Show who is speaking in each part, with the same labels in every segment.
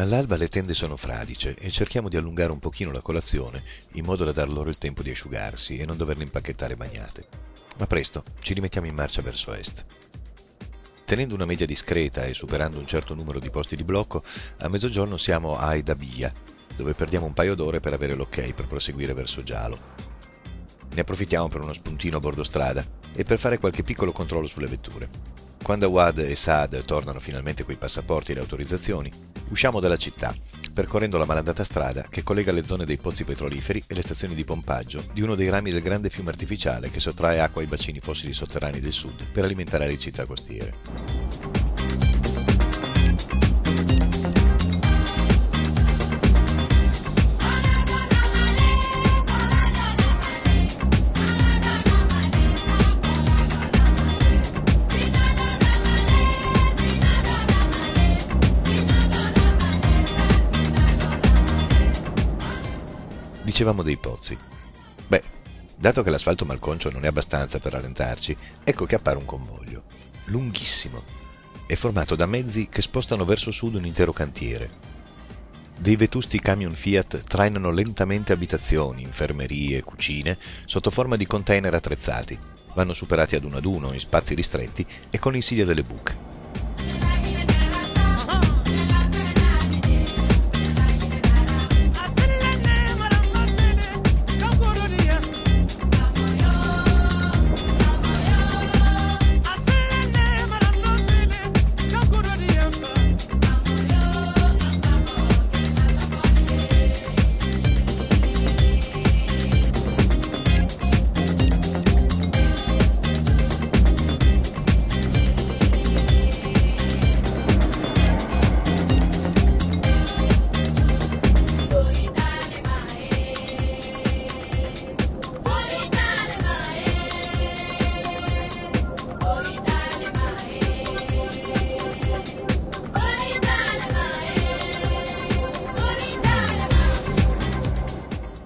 Speaker 1: All'alba le tende sono fradice e cerchiamo di allungare un pochino la colazione in modo da dar loro il tempo di asciugarsi e non doverle impacchettare bagnate. Ma presto ci rimettiamo in marcia verso est. Tenendo una media discreta e superando un certo numero di posti di blocco, a mezzogiorno siamo a Aidabia, dove perdiamo un paio d'ore per avere l'ok per proseguire verso Gialo. Ne approfittiamo per uno spuntino a bordo strada e per fare qualche piccolo controllo sulle vetture. Quando Awad e Saad tornano finalmente coi passaporti e le autorizzazioni, usciamo dalla città, percorrendo la malandata strada che collega le zone dei pozzi petroliferi e le stazioni di pompaggio di uno dei rami del grande fiume artificiale che sottrae acqua ai bacini fossili sotterranei del sud per alimentare le città costiere. Dicevamo dei pozzi. Beh, dato che l'asfalto malconcio non è abbastanza per rallentarci, ecco che appare un convoglio, lunghissimo, è formato da mezzi che spostano verso sud un intero cantiere. Dei vetusti camion Fiat trainano lentamente abitazioni, infermerie, cucine, sotto forma di container attrezzati. Vanno superati ad uno ad uno, in spazi ristretti e con l'insidia delle buche.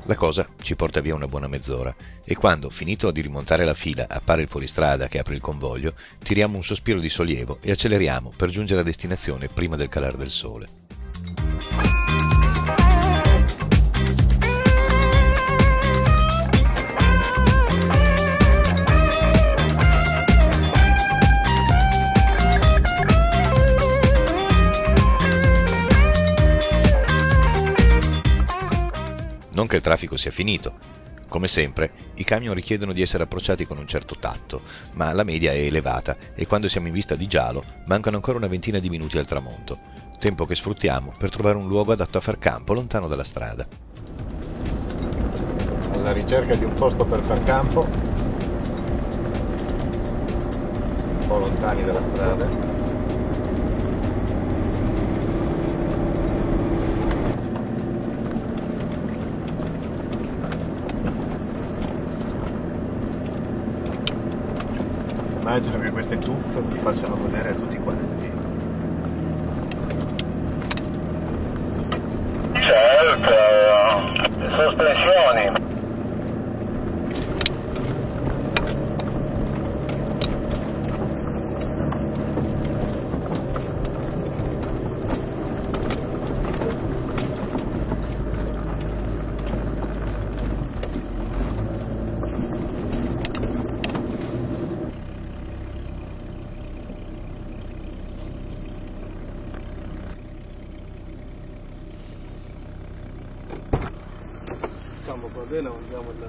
Speaker 1: La cosa ci porta via una buona mezz'ora e quando, finito di rimontare la fila, appare il fuoristrada che apre il convoglio, tiriamo un sospiro di sollievo e acceleriamo per giungere a destinazione prima del calare del sole. Che il traffico sia finito. Come sempre, i camion richiedono di essere approcciati con un certo tatto, ma la media è elevata e quando siamo in vista di giallo mancano ancora una ventina di minuti al tramonto, tempo che sfruttiamo per trovare un luogo adatto a far campo lontano dalla strada.
Speaker 2: Alla ricerca di un posto per far campo, un po' lontani dalla strada. Immagino che queste tuffe vi facciano godere a tutti quanti.
Speaker 3: Certo,
Speaker 4: Facciamo qua bene o andiamo là?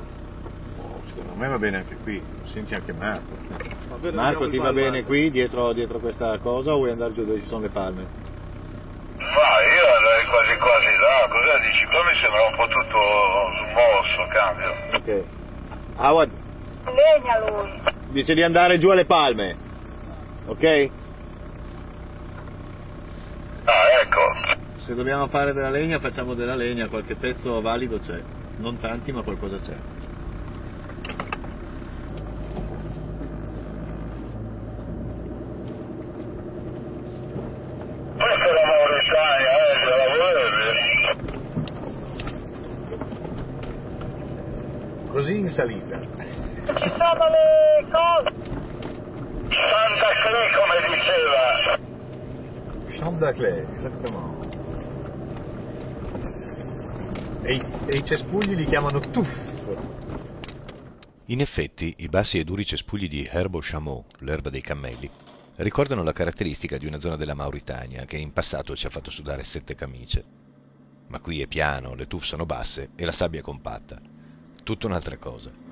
Speaker 2: Oh, secondo me va bene anche qui, senti anche Marco.
Speaker 4: Va bene,
Speaker 2: Marco ti va bene qui dietro, dietro questa cosa o vuoi andare giù dove ci sono le palme?
Speaker 3: Ma io andrei quasi quasi là, cosa dici? Qua mi sembra un po' tutto smosso, cambio.
Speaker 2: Ok. Awad
Speaker 5: Legna lui.
Speaker 2: dice di andare giù alle palme. Ok?
Speaker 3: Ah, ecco.
Speaker 2: Se dobbiamo fare della legna facciamo della legna, qualche pezzo valido c'è. Non tanti ma qualcosa c'è.
Speaker 3: Questa è la Mauritania, eh, se la volevi.
Speaker 2: Così in salita.
Speaker 5: Ci sono le cose.
Speaker 3: Santa Clé, come diceva.
Speaker 2: Champ d'Aclay, esattamente. E i, e i cespugli li chiamano tuff.
Speaker 1: In effetti, i bassi e duri cespugli di Herbo Chameau, l'erba dei cammelli, ricordano la caratteristica di una zona della Mauritania che in passato ci ha fatto sudare sette camicie. Ma qui è piano, le tuffe sono basse e la sabbia è compatta. Tutta un'altra cosa.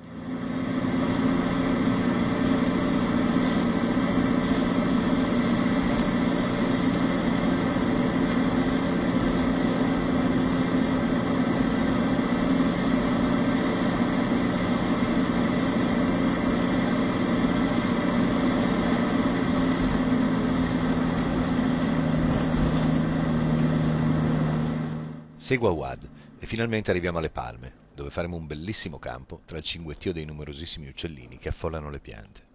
Speaker 1: Segua Wad e finalmente arriviamo alle palme, dove faremo un bellissimo campo tra il cinguettio dei numerosissimi uccellini che affollano le piante.